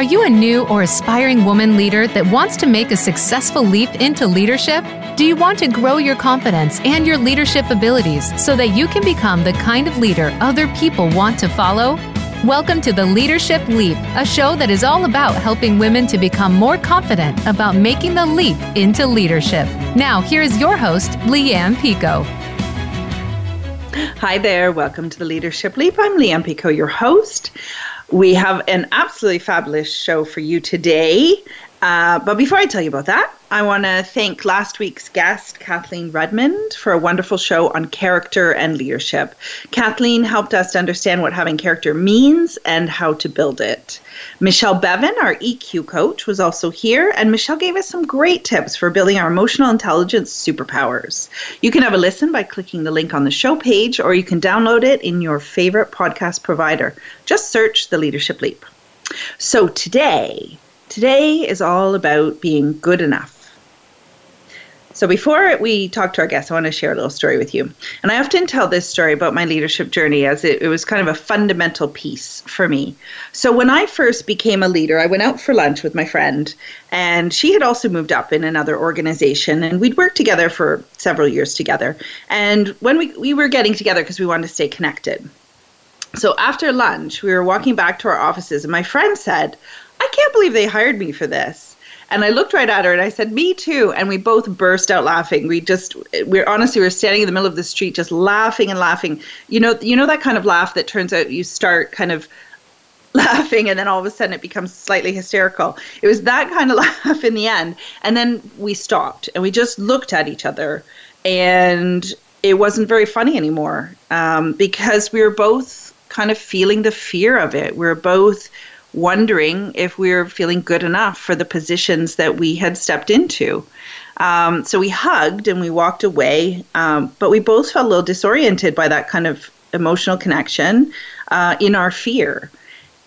Are you a new or aspiring woman leader that wants to make a successful leap into leadership? Do you want to grow your confidence and your leadership abilities so that you can become the kind of leader other people want to follow? Welcome to the Leadership Leap, a show that is all about helping women to become more confident about making the leap into leadership. Now, here is your host, Leanne Pico. Hi there, welcome to the Leadership Leap. I'm Leanne Pico, your host. We have an absolutely fabulous show for you today. Uh, but before I tell you about that, I want to thank last week's guest, Kathleen Redmond, for a wonderful show on character and leadership. Kathleen helped us to understand what having character means and how to build it. Michelle Bevan, our EQ coach, was also here, and Michelle gave us some great tips for building our emotional intelligence superpowers. You can have a listen by clicking the link on the show page, or you can download it in your favorite podcast provider. Just search the Leadership Leap. So today, Today is all about being good enough. So, before we talk to our guests, I want to share a little story with you. And I often tell this story about my leadership journey as it, it, was kind of a fundamental piece for me. So, when I first became a leader, I went out for lunch with my friend, and she had also moved up in another organization, and we'd worked together for several years together. And when we, we were getting together because we wanted to stay connected. So, after lunch, we were walking back to our offices, and my friend said, I can't believe they hired me for this. And I looked right at her and I said, Me too. And we both burst out laughing. We just, we're honestly, we are standing in the middle of the street just laughing and laughing. You know, you know that kind of laugh that turns out you start kind of laughing and then all of a sudden it becomes slightly hysterical. It was that kind of laugh in the end. And then we stopped and we just looked at each other and it wasn't very funny anymore um, because we were both kind of feeling the fear of it. We we're both wondering if we were feeling good enough for the positions that we had stepped into. Um, so we hugged and we walked away, um, but we both felt a little disoriented by that kind of emotional connection uh, in our fear.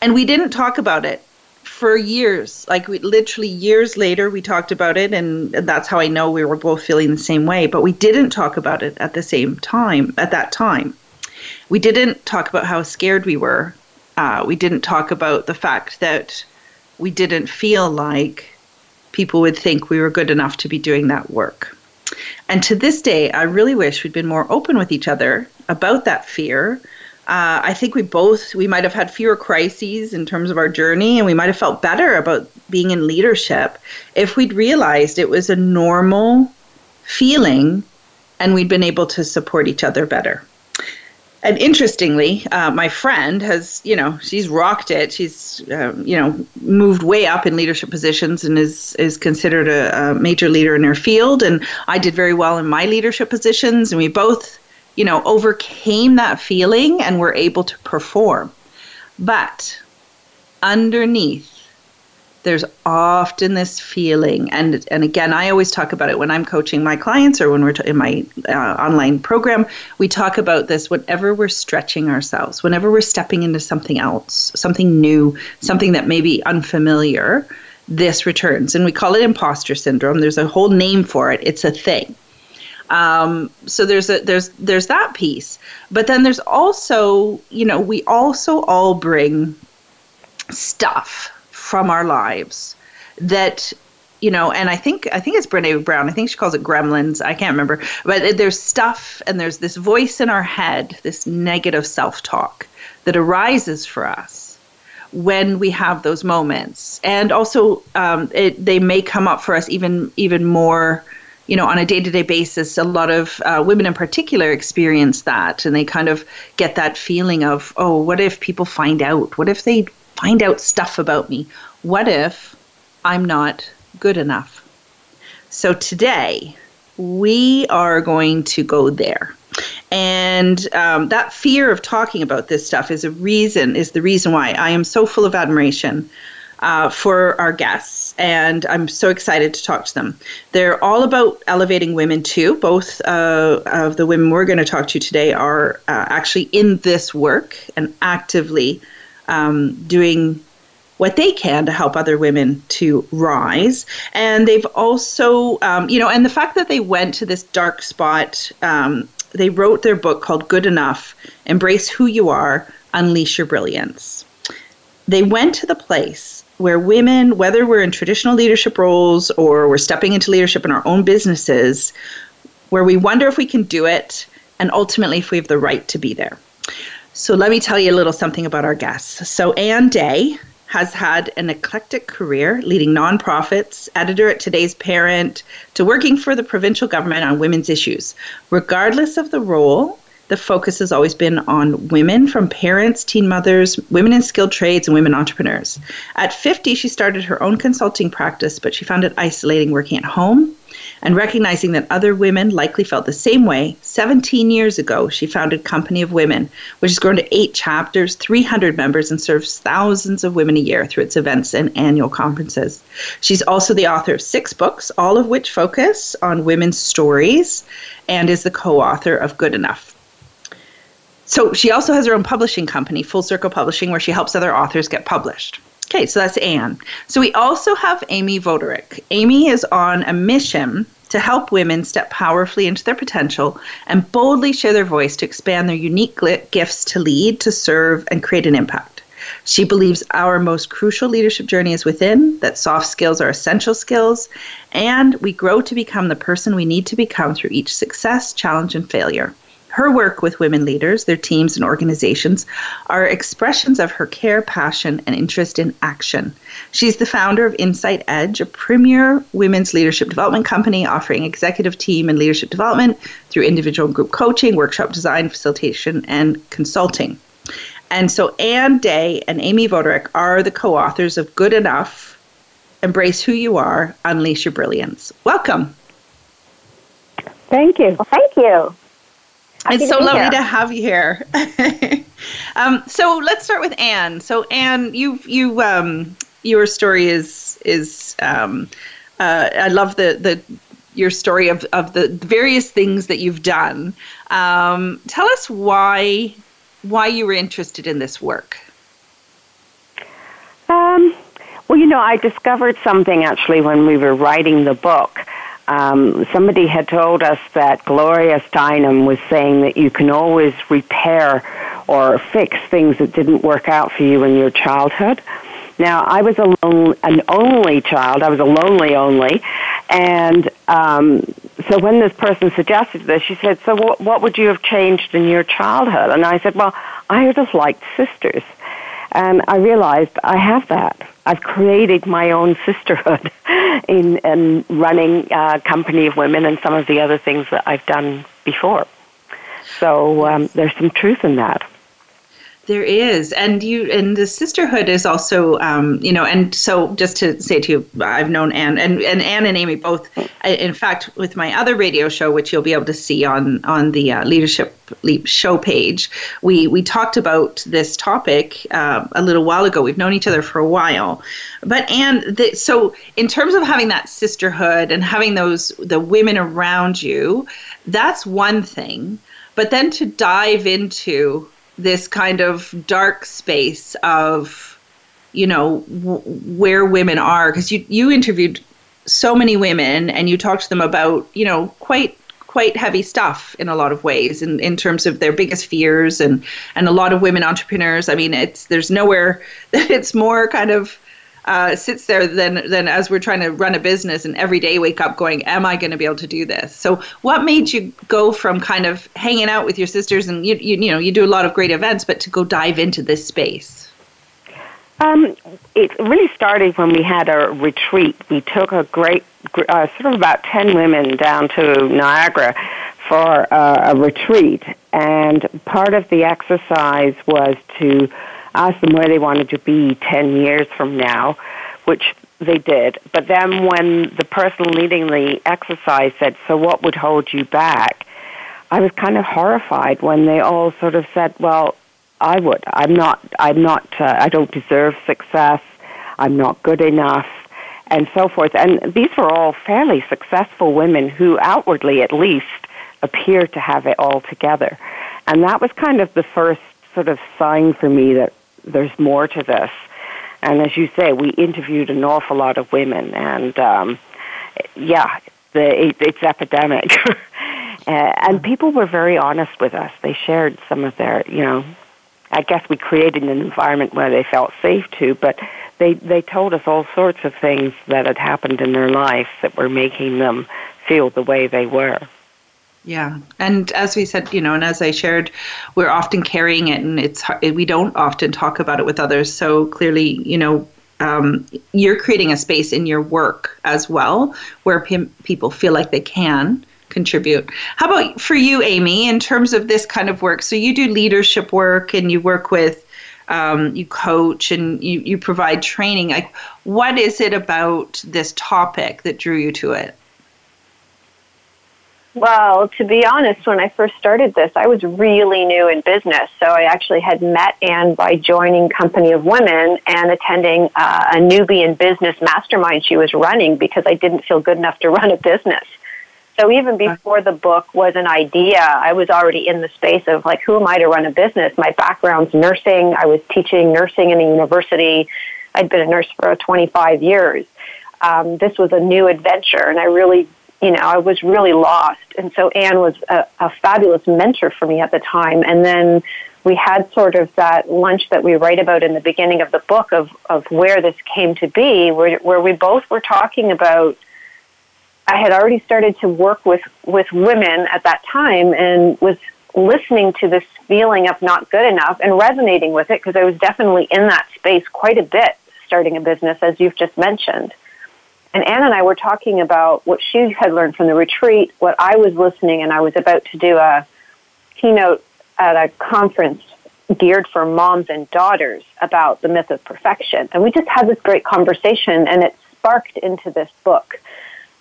And we didn't talk about it for years. Like we literally years later, we talked about it, and, that's how I know we were both feeling the same way. But we didn't talk about it at the same time. At that time, we didn't talk about how scared we were uh, we didn't talk about the fact that we didn't feel like people would think we were good enough to be doing that work. And to this day, I really wish we'd been more open with each other about that fear. Uh, I think we both we might have had fewer crises in terms of our journey, and we might have felt better about being in leadership if we'd realized it was a normal feeling, and we'd been able to support each other better and interestingly, uh, my friend has, you know, she's rocked it. She's, um, you know, moved way up in leadership positions and is is considered a, a, major leader in her field. And I did very well in my leadership positions, and we both, you know, overcame that feeling and were able to perform. But underneath there's often this feeling and and again i always talk about it when i'm coaching my clients or when we're in my uh, online program we talk about this whenever we're stretching ourselves whenever we're stepping into something else something new something that may be unfamiliar this returns and we call it imposter syndrome. There's a whole name for it. It's a thing. Um, so there's a there's there's that piece. But then there's also you know we also all bring stuff from our lives that you know, and I think I think it's Brene Brown. I think she calls it gremlins. I can't remember, but there's stuff and there's this voice in our head, this negative self-talk that arises for us when we have those moments, and also um, it, they may come up for us even even more. You know, on a day-to-day basis, a lot of uh, women in particular experience that, and they kind of get that feeling of, oh, what if people find out? What if they find out stuff about me. What if I'm not good enough? So today, we are going to go there. And um, that fear of talking about this stuff is a reason, is the reason why I am so full of admiration uh, for our guests. And I'm so excited to talk to them. They're all about elevating women, too. Both uh, of the women we're going to talk to today are uh, actually in this work and actively um, doing what they can to help other women to rise. And they've also, um, you know, and the fact that they went to this dark spot, um, they wrote their book called Good Enough Embrace Who You Are, Unleash Your Brilliance. They went to the place where women, whether we're in traditional leadership roles or we're stepping into leadership in our own businesses, where we wonder if we can do it and ultimately if we have the right to be there. So let me tell you a little something about our guests. So Anne Day has had an eclectic career leading nonprofits, editor at Today's Parent, to working for the provincial government on women's issues. Regardless of the role, the focus has always been on women from parents, teen mothers, women in skilled trades, and women entrepreneurs. At 50, she started her own consulting practice, but she found it isolating working at home and recognizing that other women likely felt the same way, 17 years ago, she founded Company of Women, which has grown to eight chapters, 300 members, and serves thousands of women a year through its events and annual conferences. She's also the author of six books, all of which focus on women's stories, and is the co author of Good Enough. So she also has her own publishing company, Full Circle Publishing, where she helps other authors get published. Okay, so that's Anne. So we also have Amy Vodarek. Amy is on a mission to help women step powerfully into their potential and boldly share their voice to expand their unique gifts to lead, to serve, and create an impact. She believes our most crucial leadership journey is within, that soft skills are essential skills, and we grow to become the person we need to become through each success, challenge, and failure. Her work with women leaders, their teams, and organizations are expressions of her care, passion, and interest in action. She's the founder of Insight Edge, a premier women's leadership development company offering executive team and leadership development through individual and group coaching, workshop design, facilitation, and consulting. And so Anne Day and Amy Vodarek are the co authors of Good Enough Embrace Who You Are, Unleash Your Brilliance. Welcome. Thank you. Thank you. Happy it's so lovely here. to have you here. um, so let's start with Anne. So Anne, you you um, your story is is um, uh, I love the the your story of, of the various things that you've done. Um, tell us why why you were interested in this work. Um, well, you know, I discovered something actually when we were writing the book um, somebody had told us that Gloria Steinem was saying that you can always repair or fix things that didn't work out for you in your childhood. Now, I was a lone, an only child. I was a lonely only, and um, so when this person suggested this, she said, "So what, what would you have changed in your childhood?" And I said, "Well, I would have liked sisters." And I realized I have that. I've created my own sisterhood in, in running a company of women and some of the other things that I've done before. So um, there's some truth in that. There is, and you, and the sisterhood is also, um, you know, and so just to say to you, I've known Anne and, and Anne and Amy both. In fact, with my other radio show, which you'll be able to see on on the uh, Leadership Leap show page, we we talked about this topic uh, a little while ago. We've known each other for a while, but Anne, the, so in terms of having that sisterhood and having those the women around you, that's one thing. But then to dive into this kind of dark space of you know w- where women are because you you interviewed so many women and you talked to them about you know quite quite heavy stuff in a lot of ways in, in terms of their biggest fears and and a lot of women entrepreneurs. I mean it's there's nowhere that it's more kind of uh, sits there then then as we're trying to run a business and every day wake up going am i going to be able to do this so what made you go from kind of hanging out with your sisters and you, you, you know you do a lot of great events but to go dive into this space um, it really started when we had a retreat. We took a great, uh, sort of about 10 women down to Niagara for uh, a retreat. And part of the exercise was to asked them where they wanted to be 10 years from now, which they did. But then when the person leading the exercise said, So what would hold you back? I was kind of horrified when they all sort of said, Well, I would. I'm not, I'm not, uh, I don't deserve success. I'm not good enough. And so forth. And these were all fairly successful women who outwardly, at least, appeared to have it all together. And that was kind of the first sort of sign for me that there's more to this. And as you say, we interviewed an awful lot of women, and um, yeah, the, it, it's epidemic. uh, and people were very honest with us. They shared some of their, you know, I guess we created an environment where they felt safe to, but they they told us all sorts of things that had happened in their life that were making them feel the way they were. Yeah, and as we said, you know, and as I shared, we're often carrying it, and it's we don't often talk about it with others. So clearly, you know, um, you're creating a space in your work as well where p- people feel like they can contribute. How about for you, Amy, in terms of this kind of work? So you do leadership work, and you work with, um, you coach, and you you provide training. Like, what is it about this topic that drew you to it? Well, to be honest, when I first started this, I was really new in business. So I actually had met Anne by joining Company of Women and attending uh, a newbie in business mastermind she was running because I didn't feel good enough to run a business. So even before the book was an idea, I was already in the space of like, who am I to run a business? My background's nursing. I was teaching nursing in a university. I'd been a nurse for 25 years. Um, this was a new adventure, and I really you know, I was really lost. And so Anne was a, a fabulous mentor for me at the time. And then we had sort of that lunch that we write about in the beginning of the book of, of where this came to be, where, where we both were talking about. I had already started to work with, with women at that time and was listening to this feeling of not good enough and resonating with it because I was definitely in that space quite a bit starting a business, as you've just mentioned. And Anne and I were talking about what she had learned from the retreat, what I was listening, and I was about to do a keynote at a conference geared for moms and daughters about the myth of perfection. And we just had this great conversation, and it sparked into this book,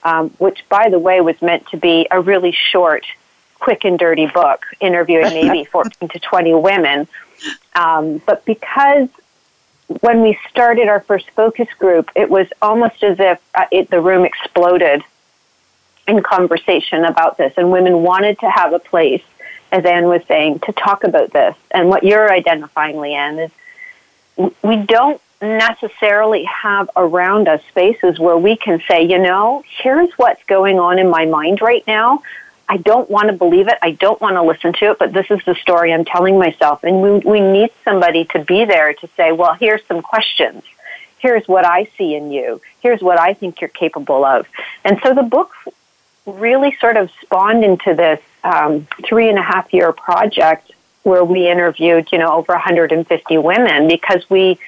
um, which, by the way, was meant to be a really short, quick and dirty book, interviewing maybe 14 to 20 women. Um, but because when we started our first focus group, it was almost as if uh, it, the room exploded in conversation about this, and women wanted to have a place, as Anne was saying, to talk about this. And what you're identifying, Leanne, is we don't necessarily have around us spaces where we can say, you know, here's what's going on in my mind right now. I don't want to believe it. I don't want to listen to it, but this is the story I'm telling myself. And we, we need somebody to be there to say, well, here's some questions. Here's what I see in you. Here's what I think you're capable of. And so the book really sort of spawned into this um, three and a half year project where we interviewed, you know, over 150 women because we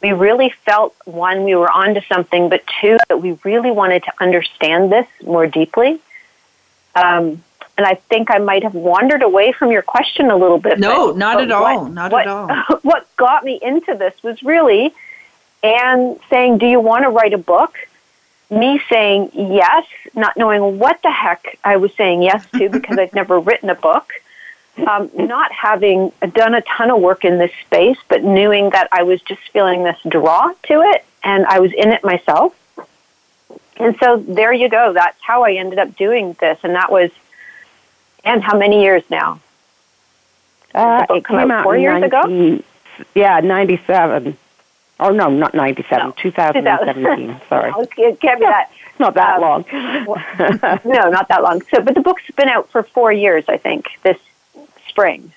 we really felt one we were onto something, but two that we really wanted to understand this more deeply um, and I think I might have wandered away from your question a little bit. No, but, not but at all. Not what, at all. what got me into this was really Anne saying, Do you want to write a book? Me saying yes, not knowing what the heck I was saying yes to because I'd never written a book. Um, not having done a ton of work in this space, but knowing that I was just feeling this draw to it and I was in it myself. And so there you go. That's how I ended up doing this. And that was, and how many years now? Uh, it came out four years 90, ago? Yeah, 97. Oh, no, not 97, no. 2017. Sorry. No, it can't be that. not that um, long. no, not that long. So, but the book's been out for four years, I think, this spring.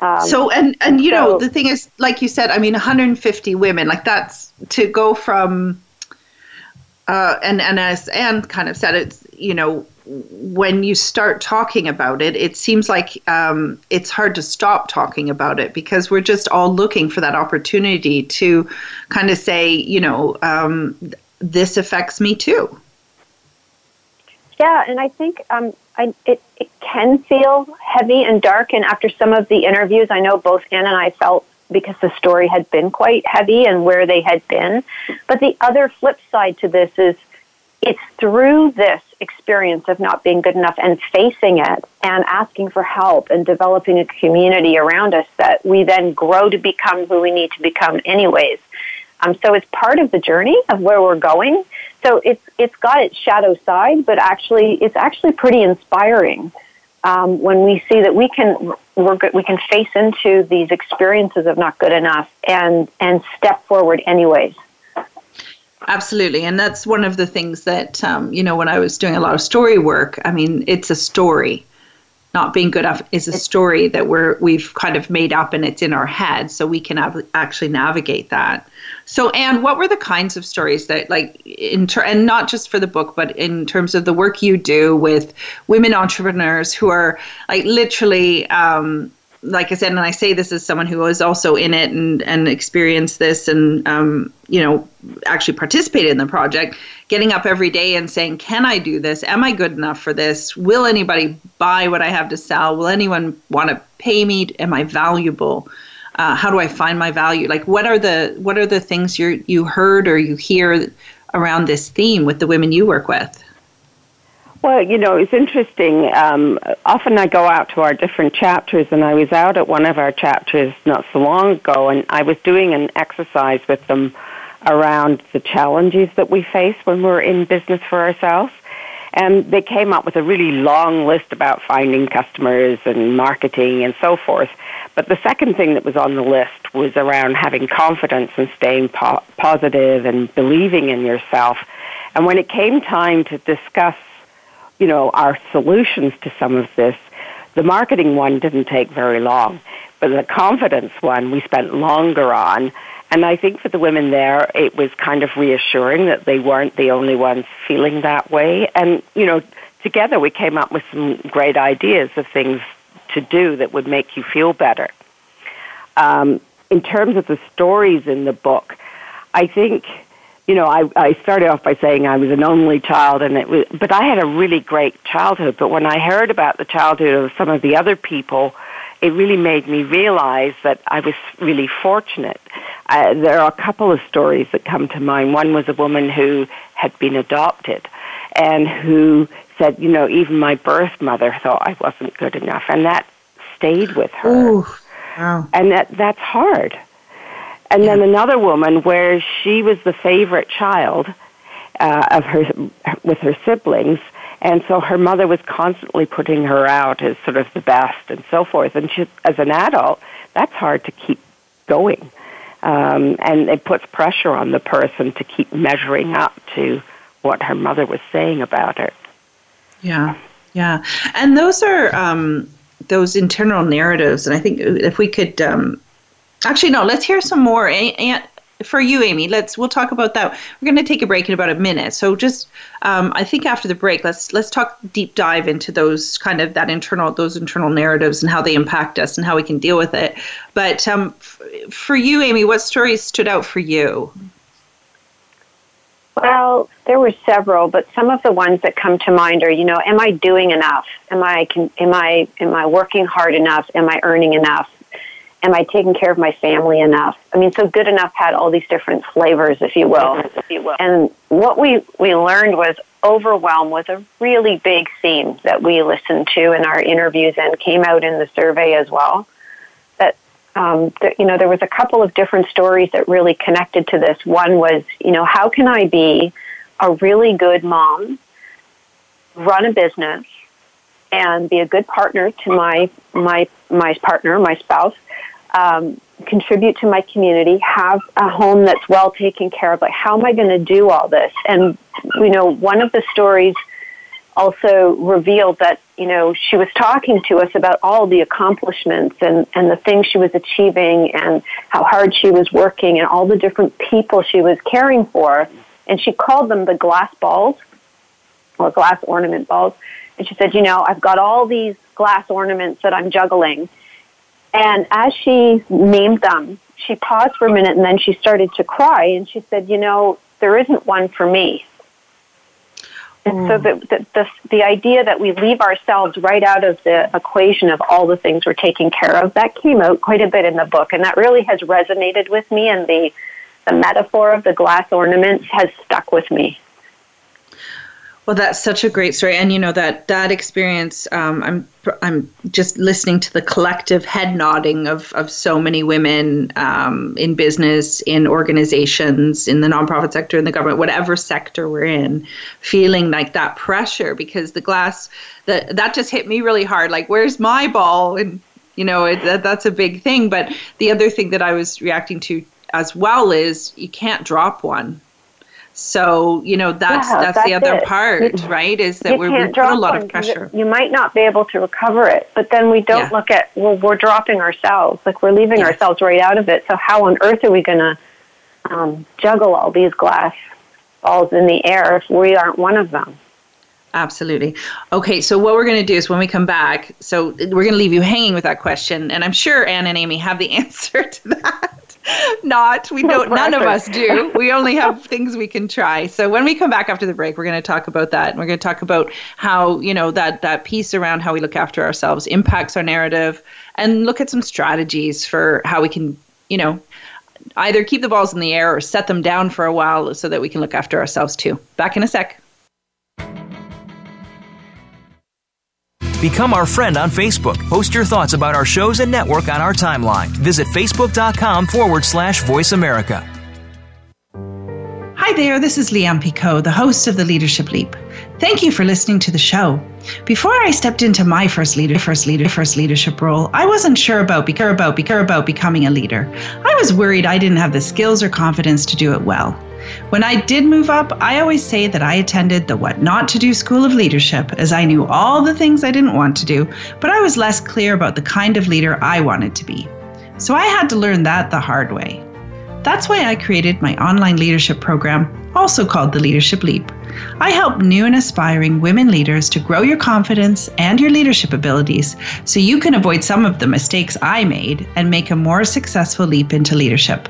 Um, so and and you so, know the thing is, like you said, I mean, 150 women, like that's to go from uh, and and as Anne kind of said, it's you know when you start talking about it, it seems like um, it's hard to stop talking about it because we're just all looking for that opportunity to kind of say, you know, um, this affects me too. Yeah, and I think um, I, it, it can feel heavy and dark. And after some of the interviews, I know both Anne and I felt because the story had been quite heavy and where they had been. But the other flip side to this is it's through this experience of not being good enough and facing it and asking for help and developing a community around us that we then grow to become who we need to become anyways. Um, so it's part of the journey of where we're going. So it's it's got its shadow side, but actually it's actually pretty inspiring um, when we see that we can we're good, we can face into these experiences of not good enough and and step forward anyways. Absolutely, and that's one of the things that um, you know when I was doing a lot of story work. I mean, it's a story, not being good enough is a story that we're we've kind of made up and it's in our head so we can av- actually navigate that so Anne, what were the kinds of stories that like in ter- and not just for the book but in terms of the work you do with women entrepreneurs who are like literally um, like I said, and I say this as someone who was also in it and, and experienced this and, um, you know, actually participated in the project, getting up every day and saying, can I do this? Am I good enough for this? Will anybody buy what I have to sell? Will anyone want to pay me? Am I valuable? Uh, how do I find my value? Like, what are the what are the things you you heard or you hear around this theme with the women you work with? Well, you know, it's interesting. Um, often I go out to our different chapters, and I was out at one of our chapters not so long ago, and I was doing an exercise with them around the challenges that we face when we're in business for ourselves. And they came up with a really long list about finding customers and marketing and so forth. But the second thing that was on the list was around having confidence and staying po- positive and believing in yourself. And when it came time to discuss you know, our solutions to some of this. The marketing one didn't take very long, but the confidence one we spent longer on. And I think for the women there, it was kind of reassuring that they weren't the only ones feeling that way. And, you know, together we came up with some great ideas of things to do that would make you feel better. Um, in terms of the stories in the book, I think you know, I, I started off by saying I was an only child, and it was, but I had a really great childhood. But when I heard about the childhood of some of the other people, it really made me realize that I was really fortunate. Uh, there are a couple of stories that come to mind. One was a woman who had been adopted, and who said, you know, even my birth mother thought I wasn't good enough, and that stayed with her. Ooh, wow. And that that's hard and then another woman where she was the favorite child uh, of her with her siblings, and so her mother was constantly putting her out as sort of the best and so forth. And she, as an adult, that's hard to keep going, um, and it puts pressure on the person to keep measuring up to what her mother was saying about her. Yeah, yeah, and those are um, those internal narratives, and I think if we could. Um, Actually, no. Let's hear some more. And for you, Amy, let's we'll talk about that. We're going to take a break in about a minute. So just, um, I think after the break, let's let's talk deep dive into those kind of that internal those internal narratives and how they impact us and how we can deal with it. But um, f- for you, Amy, what stories stood out for you? Well, there were several, but some of the ones that come to mind are, you know, am I doing enough? Am I can, am I am I working hard enough? Am I earning enough? Am I taking care of my family enough? I mean, so good enough had all these different flavors, if you will. If you will. And what we, we learned was overwhelm was a really big theme that we listened to in our interviews and came out in the survey as well. That, um, that, you know, there was a couple of different stories that really connected to this. One was, you know, how can I be a really good mom, run a business, and be a good partner to my my my partner, my spouse, um, contribute to my community, have a home that's well taken care of. Like, how am I going to do all this? And, you know, one of the stories also revealed that, you know, she was talking to us about all the accomplishments and, and the things she was achieving and how hard she was working and all the different people she was caring for. And she called them the glass balls or glass ornament balls. And she said, you know, I've got all these glass ornaments that I'm juggling and as she named them, she paused for a minute and then she started to cry and she said, You know, there isn't one for me. And mm. so the, the, the, the idea that we leave ourselves right out of the equation of all the things we're taking care of, that came out quite a bit in the book. And that really has resonated with me. And the, the metaphor of the glass ornaments has stuck with me. Well, that's such a great story, and you know that that experience. Um, I'm I'm just listening to the collective head nodding of of so many women um, in business, in organizations, in the nonprofit sector, in the government, whatever sector we're in, feeling like that pressure because the glass that that just hit me really hard. Like, where's my ball? And you know it, that, that's a big thing. But the other thing that I was reacting to as well is you can't drop one So, you know, that's Yeah, that's, that's the other it. part, You- right? Is that we're, we put a lot of pressure. You might not be able to recover it, but then we don't Yeah. look at well, we're dropping ourselves, like we're leaving Yes. ourselves right out of it. So how on earth are we going to um, juggle all these glass balls in the air if we aren't one of them? Absolutely. Okay, so what we're going to do is when we come back, so we're going to leave you hanging with that question, and I'm sure Anne and Amy have the answer to that. Not, we don't, none of us do. We only have things we can try. So when we come back after the break, we're going to talk about that, and we're going to talk about how you know that that piece around how we look after ourselves impacts our narrative, and look at some strategies for how we can, you know, either keep the balls in the air or set them down for a while so that we can look after ourselves too. Back in a sec. Become our friend on Facebook. Post your thoughts about our shows and network on our timeline. Visit facebook.com forward slash voice America. Hi there, this is Leanne Picot, the host of the Leadership Leap. Thank you for listening to the show. Before I stepped into my first leader, first leader, first leadership role, I wasn't sure about, be- about, be- about becoming a leader. I was worried I didn't have the skills or confidence to do it well. When I did move up, I always say that I attended the What Not to Do School of Leadership, as I knew all the things I didn't want to do, but I was less clear about the kind of leader I wanted to be. So I had to learn that the hard way. That's why I created my online leadership program, also called the Leadership Leap. I help new and aspiring women leaders to grow your confidence and your leadership abilities so you can avoid some of the mistakes I made and make a more successful leap into leadership.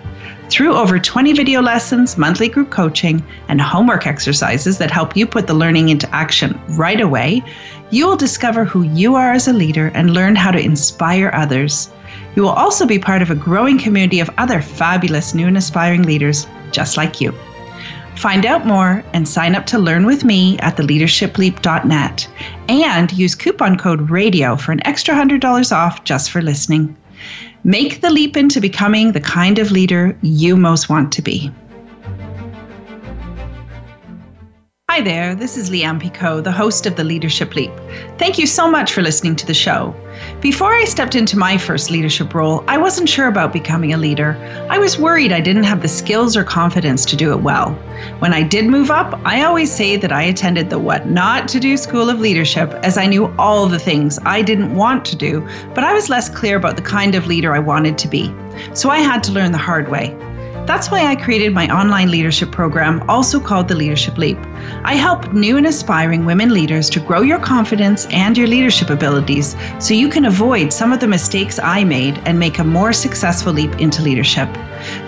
Through over 20 video lessons, monthly group coaching, and homework exercises that help you put the learning into action right away, you will discover who you are as a leader and learn how to inspire others. You will also be part of a growing community of other fabulous new and aspiring leaders just like you. Find out more and sign up to learn with me at theleadershipleap.net and use coupon code RADIO for an extra $100 off just for listening. Make the leap into becoming the kind of leader you most want to be. Hi there, this is Leanne Picot, the host of The Leadership Leap. Thank you so much for listening to the show. Before I stepped into my first leadership role, I wasn't sure about becoming a leader. I was worried I didn't have the skills or confidence to do it well. When I did move up, I always say that I attended the What Not to Do School of Leadership as I knew all the things I didn't want to do, but I was less clear about the kind of leader I wanted to be. So I had to learn the hard way. That's why I created my online leadership program, also called the Leadership Leap. I help new and aspiring women leaders to grow your confidence and your leadership abilities so you can avoid some of the mistakes I made and make a more successful leap into leadership.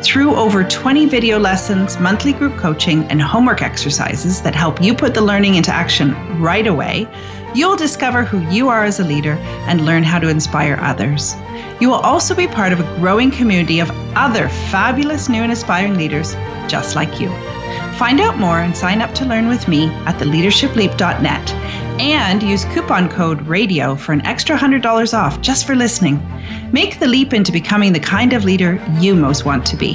Through over 20 video lessons, monthly group coaching, and homework exercises that help you put the learning into action right away, you'll discover who you are as a leader and learn how to inspire others. You will also be part of a growing community of other fabulous new and aspiring leaders just like you. Find out more and sign up to learn with me at theleadershipleap.net and use coupon code RADIO for an extra $100 off just for listening. Make the leap into becoming the kind of leader you most want to be.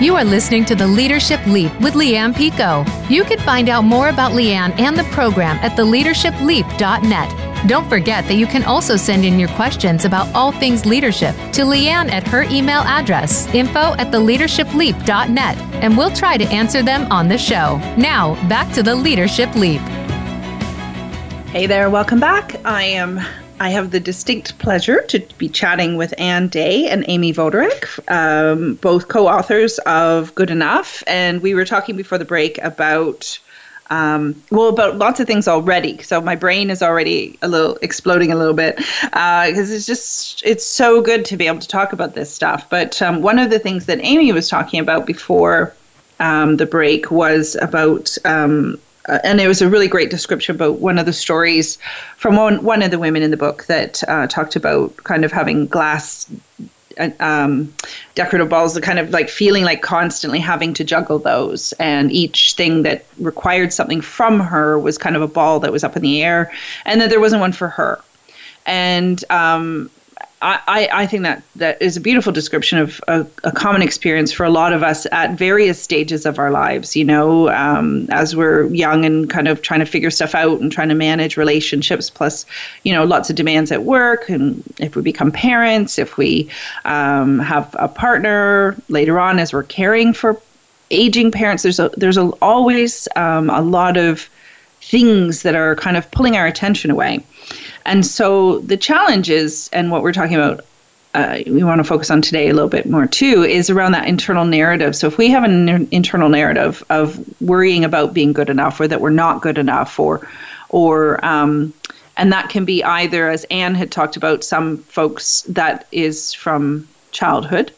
You are listening to the Leadership Leap with Leanne Pico. You can find out more about Leanne and the program at theleadershipleap.net. Don't forget that you can also send in your questions about all things leadership to Leanne at her email address, info at theleadershipleap.net, and we'll try to answer them on the show. Now, back to the Leadership Leap. Hey there, welcome back. I am I have the distinct pleasure to be chatting with Anne Day and Amy Vodarek, um, both co-authors of Good Enough, and we were talking before the break about um, well about lots of things already. So my brain is already a little exploding a little bit because uh, it's just it's so good to be able to talk about this stuff. But um, one of the things that Amy was talking about before um, the break was about um, uh, and it was a really great description about one of the stories from one, one of the women in the book that uh, talked about kind of having glass uh, um, decorative balls, the kind of like feeling like constantly having to juggle those. And each thing that required something from her was kind of a ball that was up in the air, and that there wasn't one for her. And um, I, I think that that is a beautiful description of a, a, common experience for a lot of us at various stages of our lives. You know, um, as we're young and kind of trying to figure stuff out and trying to manage relationships, plus, you know, lots of demands at work. And if we become parents, if we um, have a partner later on as we're caring for aging parents, there's a, there's a, always um, a lot of things that are kind of pulling our attention away. And so the challenge is, and what we're talking about, uh, we want to focus on today a little bit more too, is around that internal narrative. So if we have an internal narrative of worrying about being good enough, or that we're not good enough, or, or, um, and that can be either, as Anne had talked about, some folks that is from childhood.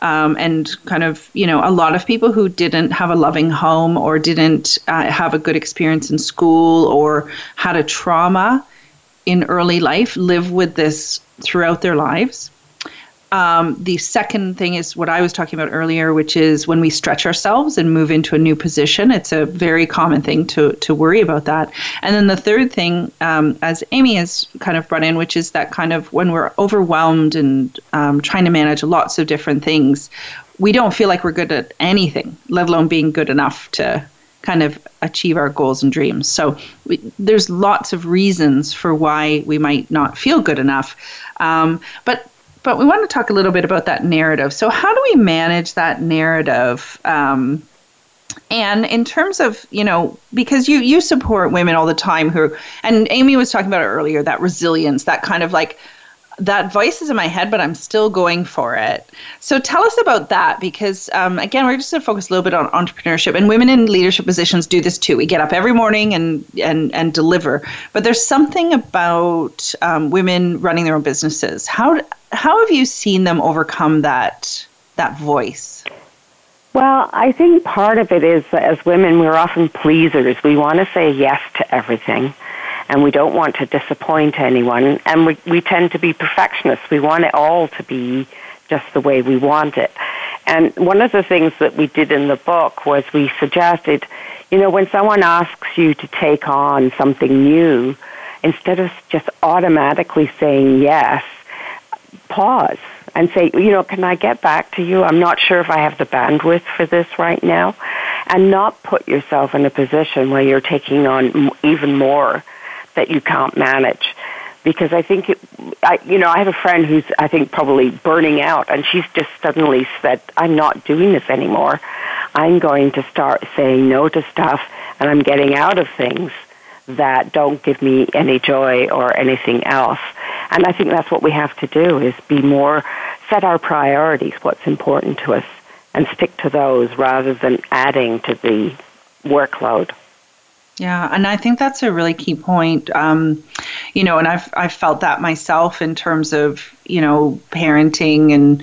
Um, and kind of, you know, a lot of people who didn't have a loving home or didn't uh, have a good experience in school or had a trauma in early life live with this throughout their lives. Um, the second thing is what I was talking about earlier, which is when we stretch ourselves and move into a new position. It's a very common thing to to worry about that. And then the third thing, um, as Amy has kind of brought in, which is that kind of when we're overwhelmed and um, trying to manage lots of different things, we don't feel like we're good at anything, let alone being good enough to kind of achieve our goals and dreams. So we, there's lots of reasons for why we might not feel good enough. Um, but but we want to talk a little bit about that narrative. So how do we manage that narrative? Um, and in terms of you know because you you support women all the time who and amy was talking about it earlier that resilience that kind of like that voice is in my head, but I'm still going for it. So tell us about that because, um, again, we're just going to focus a little bit on entrepreneurship. And women in leadership positions do this too. We get up every morning and, and, and deliver. But there's something about um, women running their own businesses. How, how have you seen them overcome that, that voice? Well, I think part of it is as women, we're often pleasers. We want to say yes to everything and we don't want to disappoint anyone. And we, we tend to be perfectionists. We want it all to be just the way we want it. And one of the things that we did in the book was we suggested, you know, when someone asks you to take on something new, instead of just automatically saying yes, pause and say, you know, can I get back to you? I'm not sure if I have the bandwidth for this right now. And not put yourself in a position where you're taking on even more that you can't manage. Because I think, it, I, you know, I have a friend who's, I think, probably burning out, and she's just suddenly said, I'm not doing this anymore. I'm going to start saying no to stuff, and I'm getting out of things that don't give me any joy or anything else. And I think that's what we have to do is be more, set our priorities, what's important to us, and stick to those rather than adding to the workload. Yeah, and I think that's a really key point. Um, you know, and I've I've felt that myself in terms of you know parenting and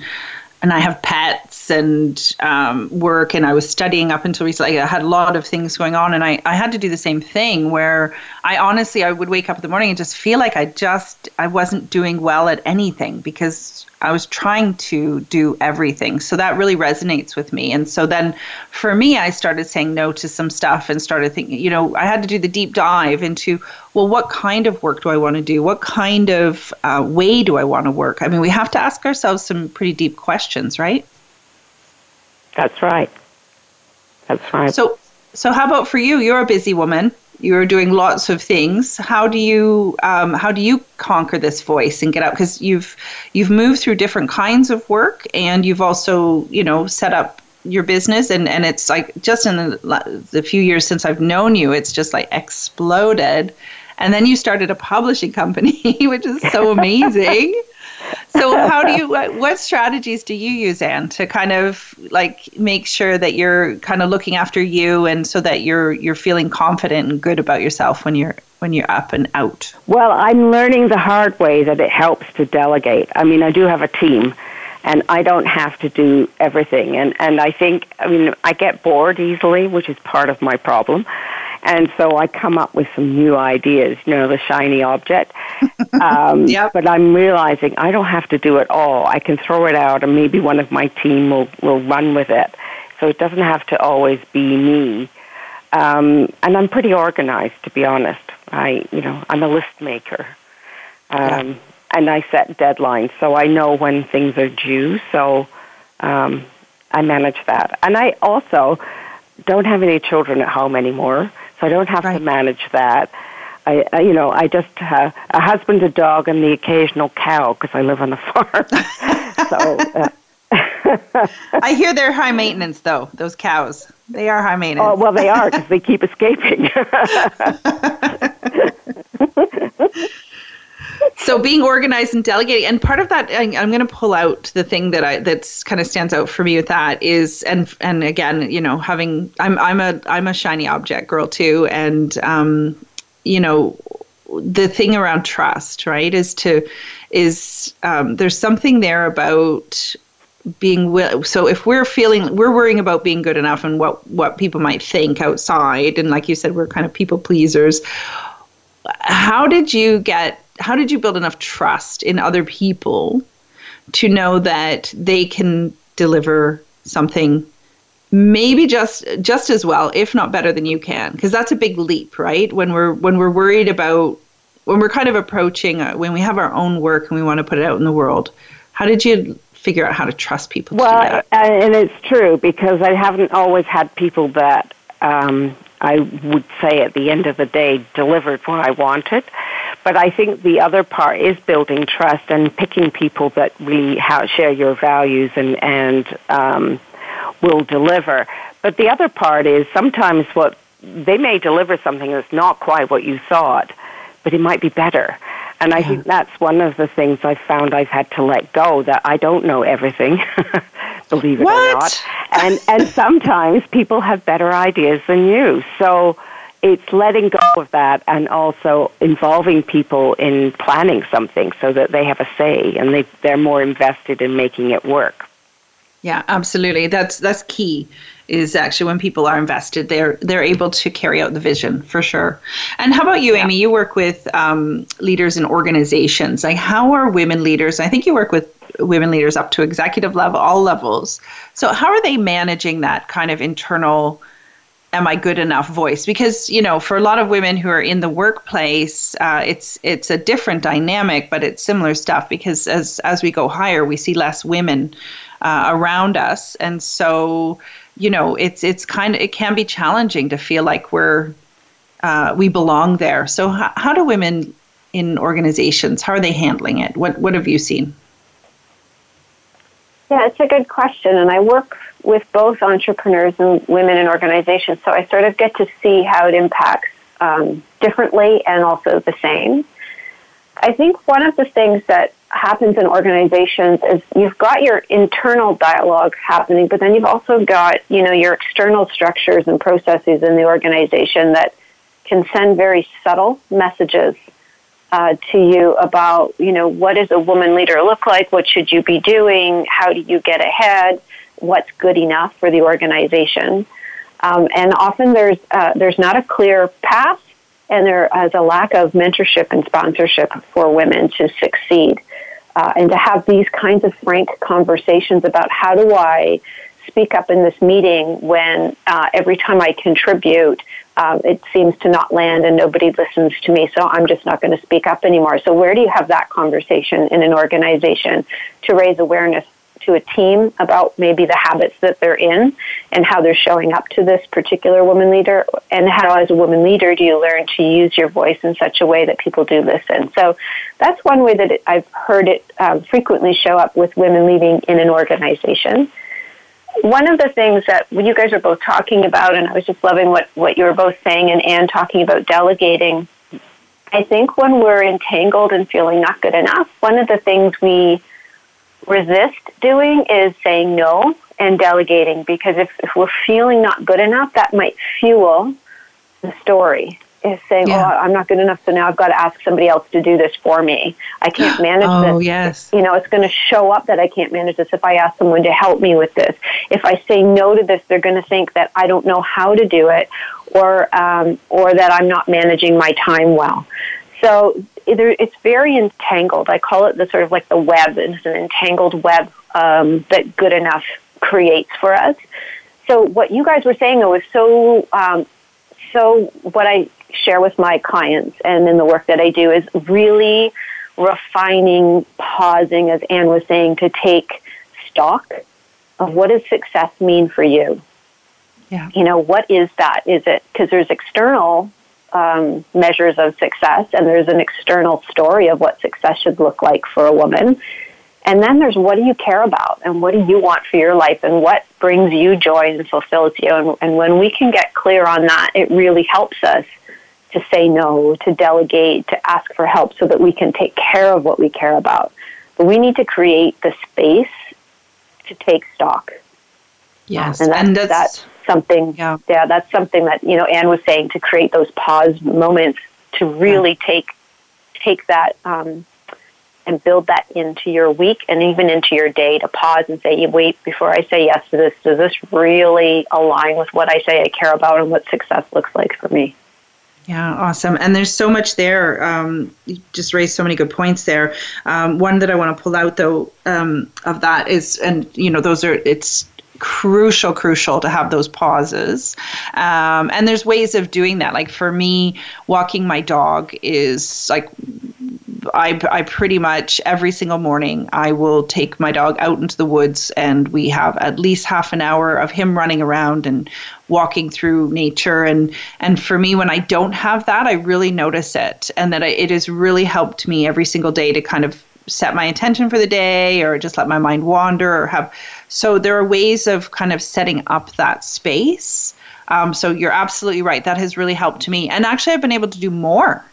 and I have pets and um, work, and I was studying up until recently. I had a lot of things going on, and I, I had to do the same thing where I honestly I would wake up in the morning and just feel like I just I wasn't doing well at anything because I was trying to do everything. So that really resonates with me. And so then for me, I started saying no to some stuff and started thinking, you know, I had to do the deep dive into, well, what kind of work do I want to do? What kind of uh, way do I want to work? I mean, we have to ask ourselves some pretty deep questions, right? That's right. That's right. So, so how about for you? You're a busy woman you're doing lots of things. How do you um, how do you conquer this voice and get out? Because you've you've moved through different kinds of work, and you've also you know set up your business, and and it's like just in the, the few years since I've known you, it's just like exploded. And then you started a publishing company, which is so amazing so how do you what, what, strategies do you use anne to kind of like make sure that you're kind of looking after you and so that you're you're feeling confident and good about yourself when you're when you're up and out well i'm learning the hard way that it helps to delegate i mean i do have a team and I don't have to do everything. And and I think I mean I get bored easily, which is part of my problem. And so I come up with some new ideas, you know, the shiny object. Um, yep. But I'm realizing I don't have to do it all. I can throw it out, and maybe one of my team will will run with it. So it doesn't have to always be me. Um, and I'm pretty organized, to be honest. I, you know, I'm a list maker, um, yeah. and I set deadlines, so I know when things are due. So um, I manage that, and I also don't have any children at home anymore, so I don't have right. to manage that. I, I, you know, I just have a husband, a dog, and the occasional cow because I live on a farm. so. Uh, I hear they're high maintenance, though. Those cows, they are high maintenance. Oh well, they are because they keep escaping. So being organized and delegating, and part of that, I, am going to pull out the thing that I that's kind of stands out for me with that is, and and again, you know, having I'm I'm a I'm a shiny object girl too, and um, you know, the thing around trust, right, is to is um, there's something there about being will so if we're feeling we're worrying about being good enough and what what people might think outside and like you said we're kind of people pleasers how did you get how did you build enough trust in other people to know that they can deliver something maybe just just as well if not better than you can because that's a big leap right when we're when we're worried about when we're kind of approaching uh, when we have our own work and we want to put it out in the world how did you figure out how to trust people. Well, and it's true because I haven't always had people that um, I would say at the end of the day delivered what I wanted. But I think the other part is building trust and picking people that really share your values and and um, will deliver. But the other part is sometimes what they may deliver something that's not quite what you thought, but it might be better. And I yeah. think that's one of the things I've found I've had to let go that I don't know everything, believe it what? or not. And and sometimes people have better ideas than you. So it's letting go of that and also involving people in planning something so that they have a say and they they're more invested in making it work. Yeah, absolutely. That's that's key. Is actually when people are invested, they're they're able to carry out the vision for sure. And how about you, yeah. Amy? You work with um, leaders in organizations. Like, how are women leaders? I think you work with women leaders up to executive level, all levels. So, how are they managing that kind of internal? Am I good enough voice? Because you know, for a lot of women who are in the workplace, uh, it's it's a different dynamic, but it's similar stuff. Because as as we go higher, we see less women uh, around us, and so you know it's it's kind of it can be challenging to feel like we're uh, we belong there. So how, how do women in organizations how are they handling it? What what have you seen? Yeah, it's a good question, and I work with both entrepreneurs and women in organizations, so I sort of get to see how it impacts um, differently and also the same. I think one of the things that happens in organizations is you've got your internal dialogue happening, but then you've also got, you know, your external structures and processes in the organization that can send very subtle messages uh, to you about, you know, what does a woman leader look like? What should you be doing? How do you get ahead? What's good enough for the organization? Um, and often there's uh, there's not a clear path and there is a lack of mentorship and sponsorship for women to succeed. Uh, and to have these kinds of frank conversations about how do I speak up in this meeting when uh, every time I contribute, um, it seems to not land and nobody listens to me, so I'm just not going to speak up anymore. So, where do you have that conversation in an organization to raise awareness to a team about maybe the habits that they're in and how they're showing up to this particular woman leader. And how as a woman leader do you learn to use your voice in such a way that people do listen? So that's one way that it, i've heard it um, frequently show up with women leading in an organization. One of the things that you guys are both talking about and i was just loving what, what you were both saying and Anne talking about delegating I think when we're entangled and feeling not good enough, one of the things we resist doing is saying no and delegating because if, if we're feeling not good enough, that might fuel the story. Is saying, yeah. "Oh, I'm not good enough, so now I've got to ask somebody else to do this for me. I can't manage oh, this. yes. You know, it's going to show up that I can't manage this if I ask someone to help me with this. If I say no to this, they're going to think that I don't know how to do it, or um, or that I'm not managing my time well. So it's very entangled. I call it the sort of like the web. It's an entangled web um, that good enough creates for us. So what you guys were saying though was so um, so what I share with my clients and in the work that I do is really refining, pausing, as Anne was saying, to take stock of what does success mean for you. Yeah. You know, what is that? Is it because there's external um, measures of success and there's an external story of what success should look like for a woman. And then there's what do you care about and what do you want for your life and what brings you joy and fulfills you. And, and when we can get clear on that, it really helps us to say no, to delegate, to ask for help so that we can take care of what we care about. But we need to create the space to take stock. Yes, and that's, and that's, that's something. Yeah. yeah, that's something that you know Anne was saying to create those pause moments to really yeah. take take that um, and build that into your week and even into your day to pause and say, wait, before I say yes to this, does this really align with what I say I care about and what success looks like for me? Yeah, awesome. And there's so much there. Um, you just raised so many good points there. Um, one that I want to pull out though um, of that is, and you know, those are it's crucial crucial to have those pauses. Um, and there's ways of doing that. Like for me walking my dog is like I, I pretty much every single morning I will take my dog out into the woods and we have at least half an hour of him running around and walking through nature. And and for me when I don't have that I really notice it and that I, it has really helped me every single day to kind of set my intention for the day or just let my mind wander or have so there are ways of kind of setting up that space um, so you're absolutely right that has really helped me and actually i've been able to do more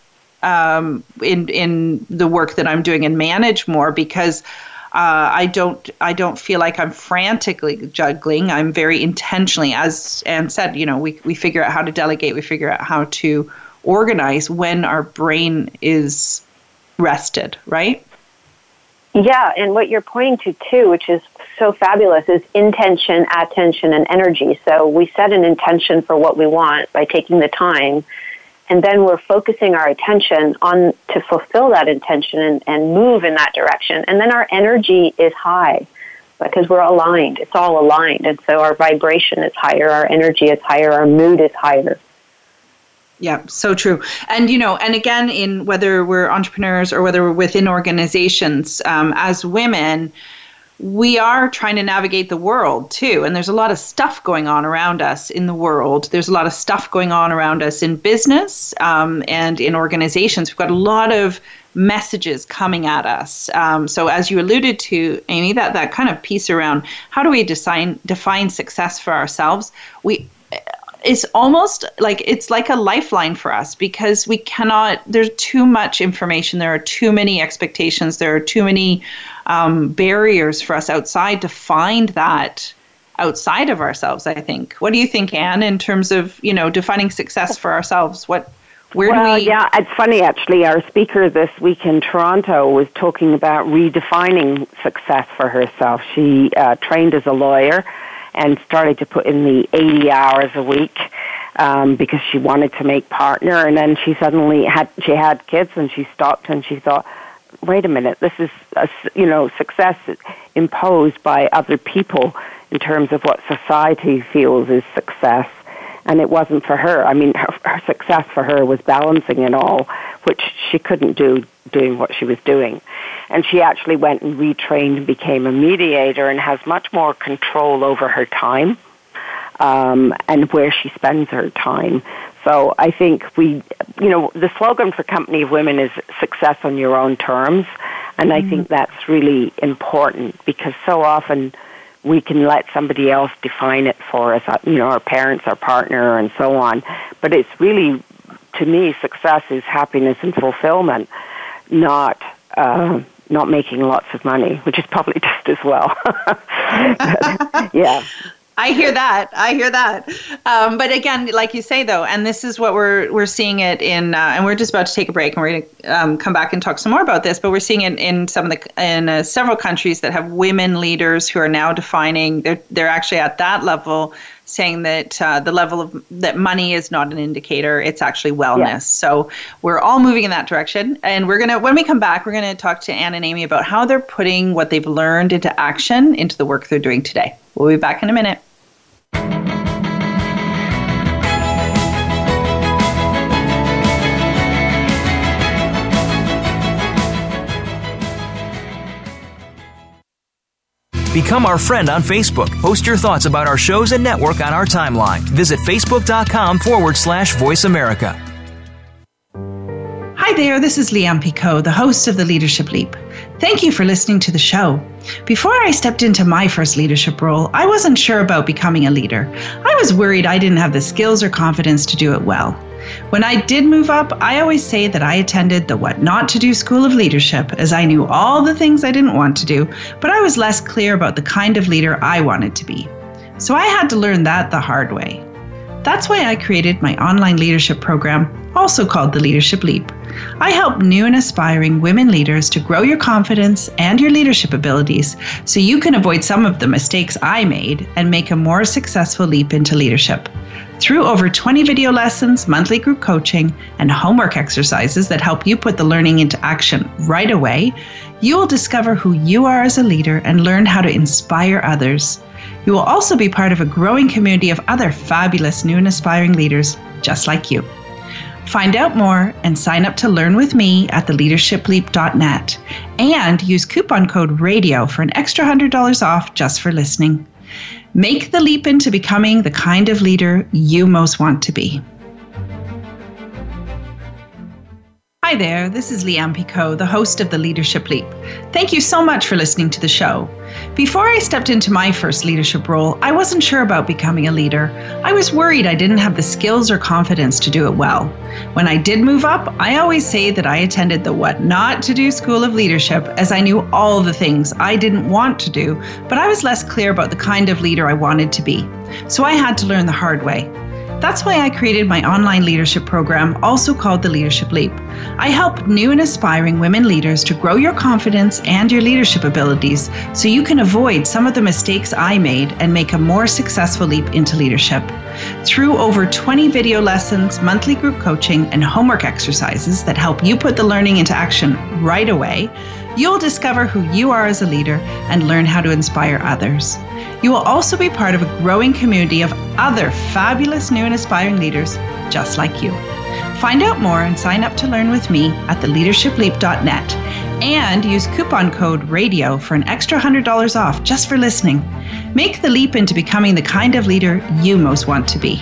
um, in in the work that I'm doing and manage more because uh, I don't I don't feel like I'm frantically juggling. I'm very intentionally, as Anne said, you know, we we figure out how to delegate, we figure out how to organize when our brain is rested, right? Yeah, and what you're pointing to too, which is so fabulous, is intention, attention, and energy. So we set an intention for what we want by taking the time and then we're focusing our attention on to fulfill that intention and, and move in that direction. And then our energy is high because we're aligned. It's all aligned and so our vibration is higher our energy is higher our mood is higher yeah, so true. And you know, and again, in whether we're entrepreneurs or whether we're within organizations, um, as women, we are trying to navigate the world too. And there's a lot of stuff going on around us in the world. There's a lot of stuff going on around us in business um, and in organizations. We've got a lot of messages coming at us. Um, so as you alluded to, Amy, that, that kind of piece around how do we design, define success for ourselves? We is almost like it's like a lifeline for us because we cannot there's too much information. There are too many expectations. There are too many um, barriers for us outside to find that outside of ourselves i think. What do you think anne in terms of you know defining success for ourselves? What where well, do we yeah it's funny actually. Our speaker this week in toronto was talking about redefining success for herself. She uh, trained as a lawyer and started to put in the 80 hours a week um, because she wanted to make partner. And then she suddenly had she had kids, and she stopped and she thought, "Wait a minute, this is a, you know success imposed by other people in terms of what society feels is success." and it wasn't for her. I mean, her, her, success for her was balancing it all, which she couldn't do doing what she was doing. And she actually went and retrained and became a mediator and has much more control over her time um, and where she spends her time. So I think we, you know, the slogan for Company of Women is success on your own terms. And mm-hmm. I think that's really important because so often we can let somebody else define it for us, uh, you know, our parents, our partner, and so on. But it's really, to me, success is happiness and fulfillment, not uh, not making lots of money, which is probably just as well. yeah. I hear that. I hear that. Um, but again, like you say, though, and this is what we're we're seeing it in, uh, and we're just about to take a break, and we're going to um, come back and talk some more about this. But we're seeing it in some of the in uh, several countries that have women leaders who are now defining. They're they're actually at that level saying that uh, the level of that money is not an indicator; it's actually wellness. So we're all moving in that direction, and we're gonna when we come back, we're gonna talk to Anne and Amy about how they're putting what they've learned into action into the work they're doing today. We'll be back in a minute. Become our friend on Facebook. Post your thoughts about our shows and network on our timeline. Visit facebook.com forward slash voice America. Hi there, this is Leanne Picot, the host of The Leadership Leap. Thank you for listening to the show. Before I stepped into my first leadership role, I wasn't sure about becoming a leader. I was worried I didn't have the skills or confidence to do it well. When I did move up, I always say that I attended the What Not to Do School of Leadership as I knew all the things I didn't want to do, but I was less clear about the kind of leader I wanted to be. So I had to learn that the hard way. That's why I created my online leadership program, also called the Leadership Leap. I help new and aspiring women leaders to grow your confidence and your leadership abilities so you can avoid some of the mistakes I made and make a more successful leap into leadership. Through over 20 video lessons, monthly group coaching, and homework exercises that help you put the learning into action right away, you will discover who you are as a leader and learn how to inspire others. You will also be part of a growing community of other fabulous new and aspiring leaders just like you. Find out more and sign up to learn with me at theleadershipleap.net and use coupon code RADIO for an extra $100 off just for listening. Make the leap into becoming the kind of leader you most want to be. Hi there, this is Leanne Picot, the host of The Leadership Leap. Thank you so much for listening to the show. Before I stepped into my first leadership role, I wasn't sure about becoming a leader. I was worried I didn't have the skills or confidence to do it well. When I did move up, I always say that I attended the What Not to Do School of Leadership as I knew all the things I didn't want to do, but I was less clear about the kind of leader I wanted to be. So I had to learn the hard way. That's why I created my online leadership program, also called the Leadership Leap. I help new and aspiring women leaders to grow your confidence and your leadership abilities so you can avoid some of the mistakes I made and make a more successful leap into leadership. Through over 20 video lessons, monthly group coaching, and homework exercises that help you put the learning into action right away, you'll discover who you are as a leader and learn how to inspire others. You will also be part of a growing community of other fabulous new and aspiring leaders just like you. Find out more and sign up to learn with me at theleadershipleap.net and use coupon code RADIO for an extra $100 off just for listening. Make the leap into becoming the kind of leader you most want to be.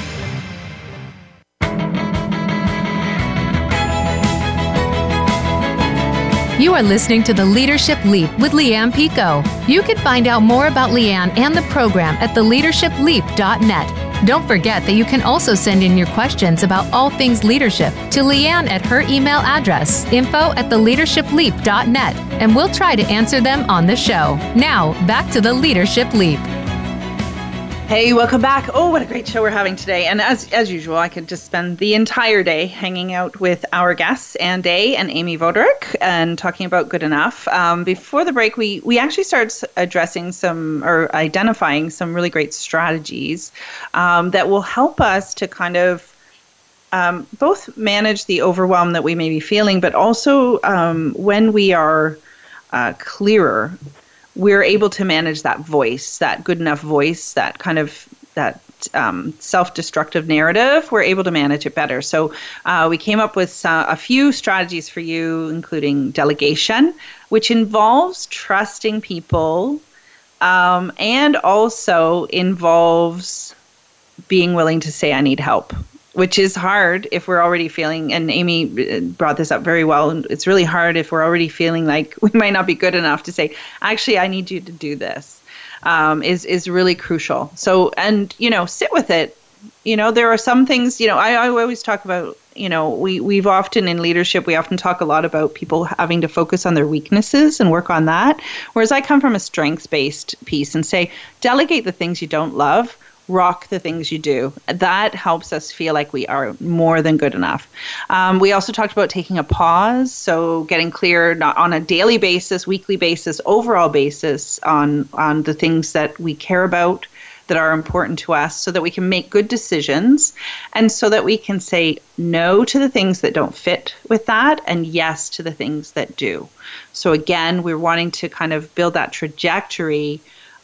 You are listening to The Leadership Leap with Leanne Picot. You can find out more about Leanne and the program at theleadershipleap.net. Don't forget that you can also send in your questions about all things leadership to Leanne at her email address, info at theleadershipleap.net, and we'll try to answer them on the show. Now, back to the Leadership Leap. Hey, welcome back. Oh, what a great show we're having today. And as as usual, I could just spend the entire day hanging out with our guests, Anne Day and Amy Vodarek, and talking about good enough. Um, before the break, we we actually started addressing some or identifying some really great strategies um, that will help us to kind of um, both manage the overwhelm that we may be feeling, but also um, when we are uh, clearer we're able to manage that voice, that good enough voice, that kind of that um, self-destructive narrative, we're able to manage it better. So uh, we came up with uh, a few strategies for you, including delegation, which involves trusting people, um, and also involves being willing to say, "I need help." Which is hard if we're already feeling and amy uh, brought this up very well it's really hard if we're already feeling like we might not be good enough to say actually i need you to do this um, is is really crucial so and you know sit with it You know, there are some things, you know, I, I always talk about, you know, we, we've often in leadership, we often talk a lot about people having to focus on their weaknesses and work on that. Whereas I come from a strengths based piece and say, delegate the things you don't love rock the things you do. That helps us feel like we are more than good enough. Um, we also talked about taking a pause, so getting clear not on a daily basis, weekly basis, overall basis on on the things that we care about that are important to us so that we can make good decisions and so that we can say no to the things that don't fit with that and yes to the things that do. So again, we're wanting to kind of build that trajectory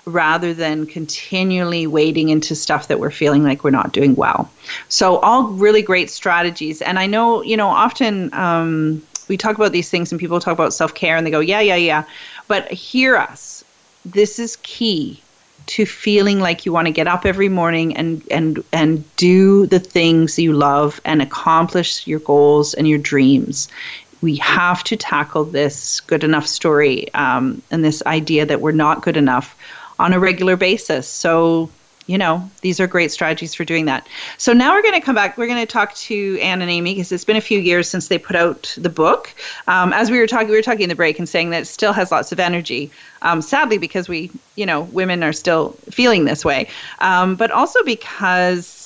rather than continually wading into stuff that we're feeling like we're not doing well. So, all really great strategies. And I know, you know, often um, we talk about these things and people talk about self care and they go, yeah, yeah, yeah. But hear us. This is key to feeling like you want to get up every morning and and and do the things you love and accomplish your goals and your dreams we have to tackle this good enough story um, and this idea that we're not good enough on a regular basis. So, you know, these are great strategies for doing that. So now we're going to come back. We're going to talk to Anne and Amy because it's been a few years since they put out the book. Um, as we were talking, we were talking in the break and saying that it still has lots of energy. Um, sadly, because we, you know, women are still feeling this way, um, but also because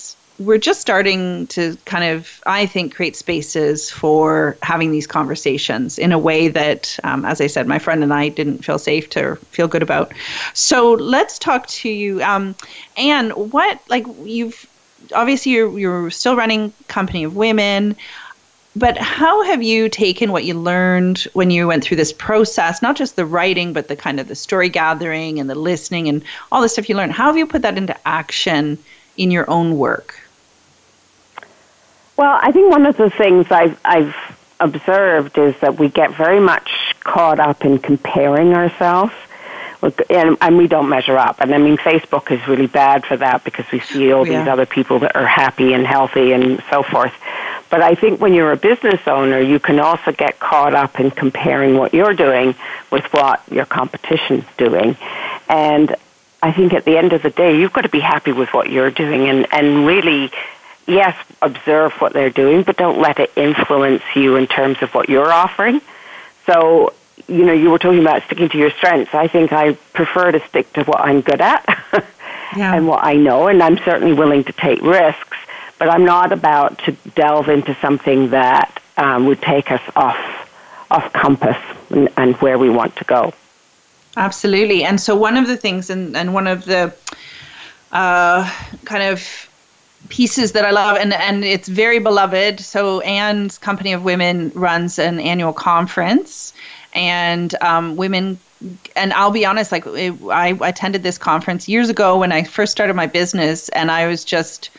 we're just starting to kind of, I think, create spaces for having these conversations in a way that, um, as I said, my friend and I didn't feel safe to feel good about. So let's talk to you, um, Anne. What like you've obviously you're you're still running Company of Women. But how have you taken what you learned when you went through this process, not just the writing, but the kind of the story gathering and the listening and all the stuff you learned? How have you put that into action in your own work? Well, I think one of the things I've, I've observed is that we get very much caught up in comparing ourselves. And, and we don't measure up. And I mean, Facebook is really bad for that because we see all yeah. these other people that are happy and healthy and so forth. But I think when you're a business owner, you can also get caught up in comparing what you're doing with what your competition's doing. And I think at the end of the day, you've got to be happy with what you're doing and, and really yes, observe what they're doing, but don't let it influence you in terms of what you're offering. So, you know, you were talking about sticking to your strengths. I think I prefer to stick to what I'm good at yeah. and what I know, and I'm certainly willing to take risks, but I'm not about to delve into something that um, would take us off off compass and, and where we want to go. Absolutely. And so one of the things and, and one of the uh, kind of pieces that I love, and and it's very beloved. So Anne's Company of Women runs an annual conference, and um, women. And I'll be honest, like it, I attended this conference years ago when I first started my business, and I was just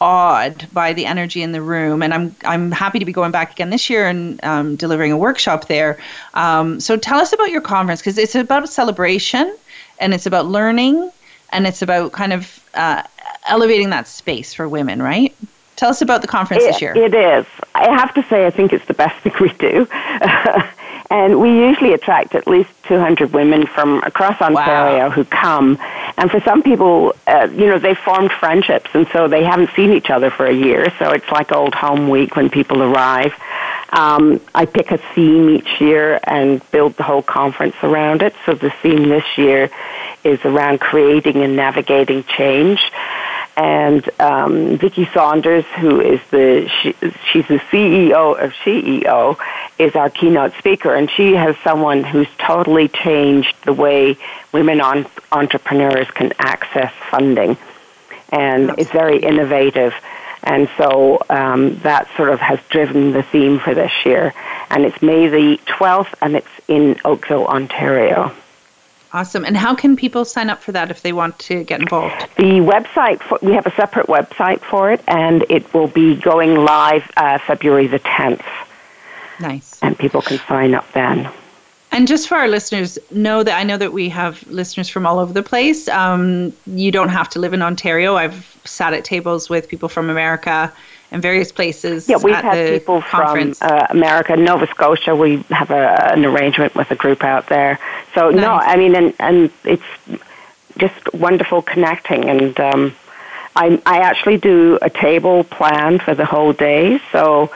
awed by the energy in the room. And I'm I'm happy to be going back again this year and um, delivering a workshop there. Um, so tell us about your conference because it's about celebration, and it's about learning, and it's about kind of uh, elevating that space for women, right? Tell us about the conference it, this year. It is. I have to say, I think it's the best thing we do. and we usually attract at least 200 women from across Ontario wow. who come. And for some people, uh, you know, they formed friendships, and so they haven't seen each other for a year. So it's like old home week when people arrive. Um, I pick a theme each year and build the whole conference around it. So the theme this year is around creating and navigating change and um, Vicki Saunders, who is the she, she's the CEO of SheEO, is our keynote speaker, and she has someone who's totally changed the way women on, entrepreneurs can access funding, and is very innovative. And so um, that sort of has driven the theme for this year. And it's May the 12th, and it's in Oakville, Ontario. Awesome. And how can people sign up for that if they want to get involved? The website, for, we have a separate website for it, and it will be going live uh, February the 10th. Nice. And people can sign up then. And just for our listeners, know that I know that we have listeners from all over the place. Um, you don't have to live in Ontario. I've sat at tables with people from America and various places. Yeah, we've had people conference. from uh, America, Nova Scotia. We have a, an arrangement with a group out there. So nice. no, I mean, and and it's just wonderful connecting, and um, I, I actually do a table plan for the whole day, so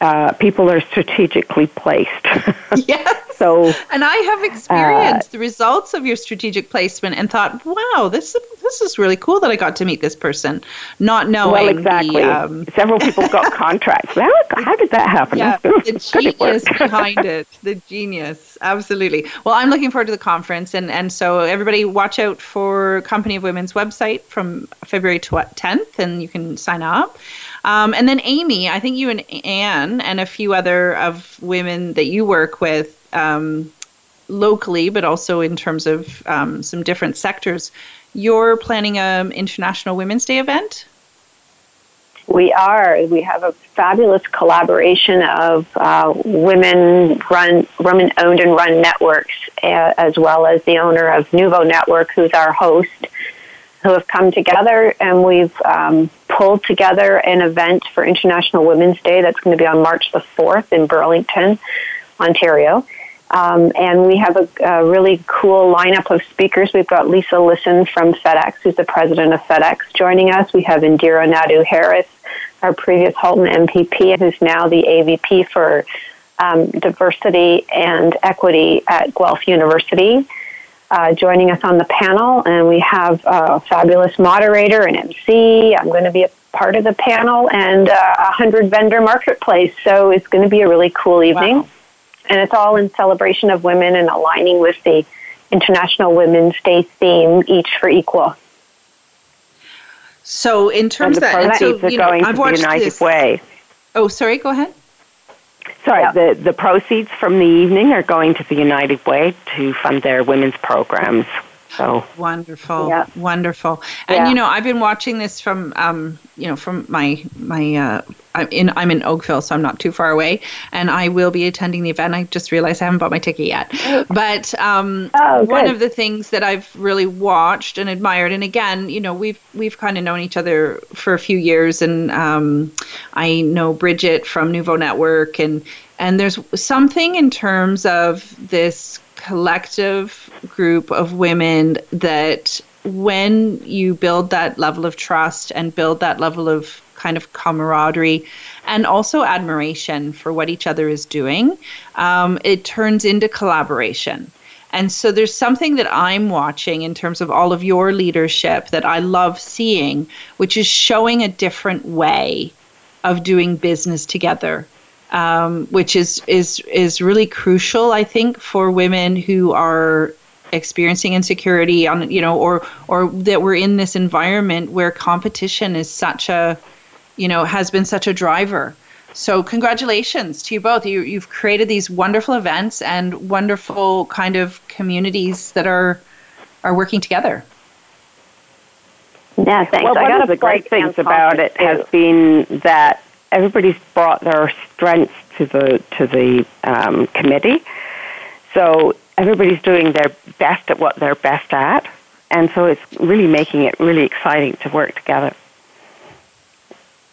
uh, people are strategically placed. yes. so, and I have experienced uh, the results of your strategic placement and thought, wow, this this is really cool that I got to meet this person, not knowing. Well, exactly. The, um, Several people got contracts. How, how did that happen? Yeah, the genius behind it. The genius, absolutely. Well, I'm looking forward to the conference, and and so everybody watch out for Company of Women's website from February 10th, and you can sign up. Um, and then Amy, I think you and Anne and a few other of women that you work with um, locally, but also in terms of um, some different sectors, you're planning an International Women's Day event. We are. We have a fabulous collaboration of uh, women run, women owned and run networks, uh, as well as the owner of Nuvo Network, who's our host, who have come together and we've um, pulled together an event for International Women's Day that's going to be on March the 4th in Burlington, Ontario. Um, and we have a, a, really cool lineup of speakers. We've got Lisa Lisson from FedEx, who's the president of FedEx, joining us. We have Indira Naidoo-Harris, our previous Halton MPP, who's now the AVP for um, diversity and equity at Guelph University uh, joining us on the panel, and we have a fabulous moderator and MC. I'm going to be a part of the panel and uh, a hundred vendor marketplace. So it's going to be a really cool evening, wow. And it's all in celebration of women and aligning with the International Women's Day theme, each for equal. So in terms and the of that, so, you know, I've watched United this. Way. Oh, sorry. Go ahead. Sorry, yeah. the, the proceeds from the evening are going to the United Way to fund their women's programs. So wonderful, yeah. wonderful. And yeah. you know, I've been watching this from, um, you know, from my my. Uh, I'm in I'm in Oakville, so I'm not too far away, and I will be attending the event. I just realized I haven't bought my ticket yet. But um, oh, one of the things that I've really watched and admired, and again, you know, we've we've kind of known each other for a few years, and um, I know Bridget from Nuvo Network, and and there's something in terms of this collective group of women that when you build that level of trust and build that level of kind of camaraderie and also admiration for what each other is doing, um, it turns into collaboration. And so there's something that I'm watching in terms of all of your leadership that I love seeing, which is showing a different way of doing business together um, which is is is really crucial, I think, for women who are experiencing insecurity on you know or or that we're in this environment where competition is such a you know has been such a driver so congratulations to you both you, you've created these wonderful events and wonderful kind of communities that are are working together yeah thanks well, one of the great things about it too. has been that everybody's brought their strengths to the to the um, committee. So everybody's doing their best at what they're best at, and so it's really making it really exciting to work together.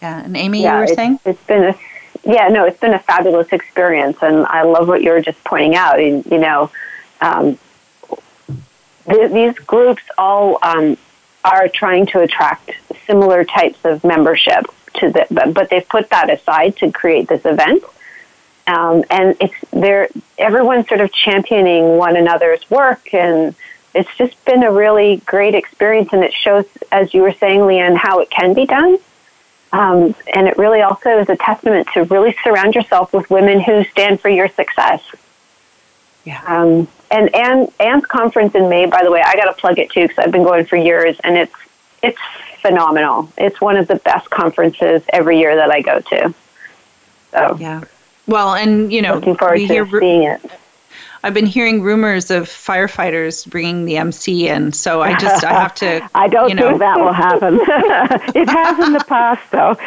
Yeah, and Amy, yeah, you were saying it's been a yeah no, it's been a fabulous experience, and I love what you were just pointing out. You, you know, um, th- these groups all um, are trying to attract similar types of membership to the, but, but they've put that aside to create this event. Um, and it's there, everyone's sort of championing one another's work and it's just been a really great experience and it shows, as you were saying, Leanne, how it can be done. Um, and it really also is a testament to really surround yourself with women who stand for your success. Yeah. Um, and Anne, Anne's conference in May, by the way, I got to plug it too because I've been going for years, and it's it's phenomenal. It's one of the best conferences every year that I go to. So yeah. Well, and you know, looking forward to hear, seeing it. I've been hearing rumors of firefighters bringing the MC in, so I just I have to. I don't you know. think that will happen. it has in the past, though.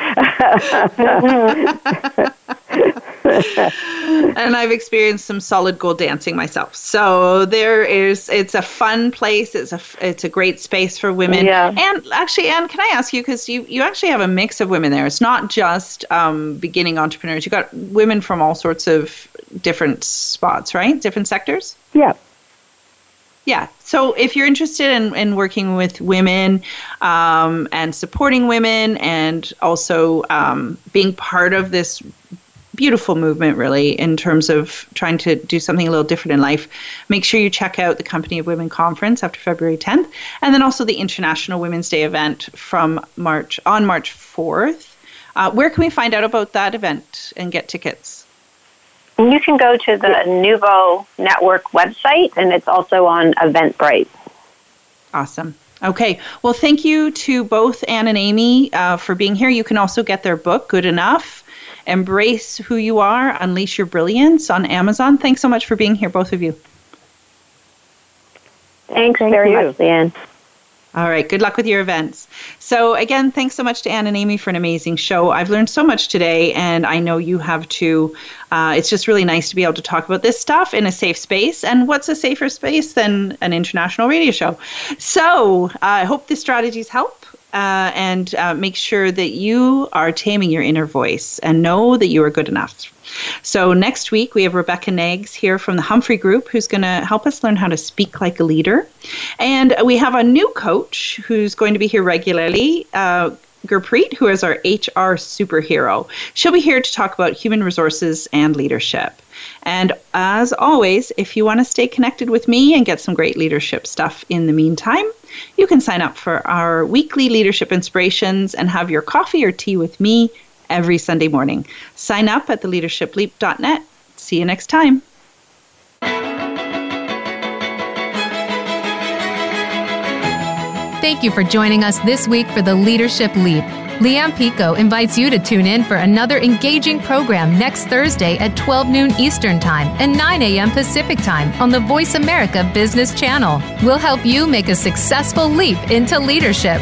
and I've experienced some solid gold dancing myself. So there is, it's a fun place. It's a, it's a great space for women. Yeah. And actually, Anne, can I ask you because you you actually have a mix of women there. It's not just um, beginning entrepreneurs. You got women from all sorts of different spots, right? Different sectors. Yeah. Yeah. So if you're interested in, in working with women um, and supporting women and also um, being part of this beautiful movement, really, in terms of trying to do something a little different in life, make sure you check out the Company of Women Conference after February 10th, and then also the International Women's Day event from March on March 4th. Uh, where can we find out about that event and get tickets? You can go to the Nuvo Network website, and it's also on Eventbrite. Awesome. Okay. Well, thank you to both Anne and Amy uh, for being here. You can also get their book, Good Enough Embrace Who You Are, Unleash Your Brilliance on Amazon. Thanks so much for being here, both of you. Thanks Thank very you. much, Leanne. All right. Good luck with your events. So, again, thanks so much to Anne and Amy for an amazing show. I've learned so much today, and I know you have too. Uh, it's just really nice to be able to talk about this stuff in a safe space. And what's a safer space than an international radio show? So, uh, I hope the strategies help. Uh, and uh, make sure that you are taming your inner voice and know that you are good enough. So next week we have Rebecca Nags here from the Humphrey Group who's going to help us learn how to speak like a leader. And we have a new coach who's going to be here regularly. Uh, Gurpreet, who is our HR superhero. She'll be here to talk about human resources and leadership. And as always, if you want to stay connected with me and get some great leadership stuff in the meantime, you can sign up for our weekly leadership inspirations and have your coffee or tea with me every Sunday morning. Sign up at theleadershipleap.net. See you next time. Thank you for joining us this week for the Leadership Leap. Leanne Picot invites you to tune in for another engaging program next Thursday at 12 noon Eastern Time and 9 a.m. Pacific Time on the Voice America Business Channel. We'll help you make a successful leap into leadership.